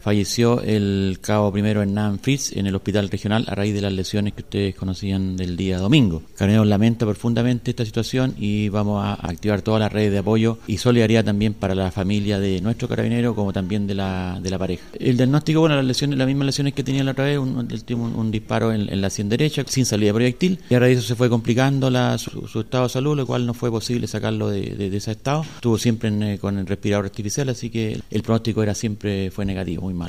Falleció el cabo primero Hernán Fritz en el hospital regional a raíz de las lesiones que ustedes conocían del día domingo. Carabineros lamenta profundamente esta situación y vamos a activar todas las redes de apoyo y solidaridad también para la familia de nuestro carabinero como también de la, de la pareja. El diagnóstico, bueno, las lesiones, las mismas lesiones que tenía la otra vez, un, un, disparo en, la sien derecha sin salida proyectil y a raíz de eso se fue complicando la, su, estado de salud, lo cual no fue posible sacarlo de, ese estado. Estuvo siempre eh, con el respirador artificial, así que el pronóstico era siempre fue negativo muy malo.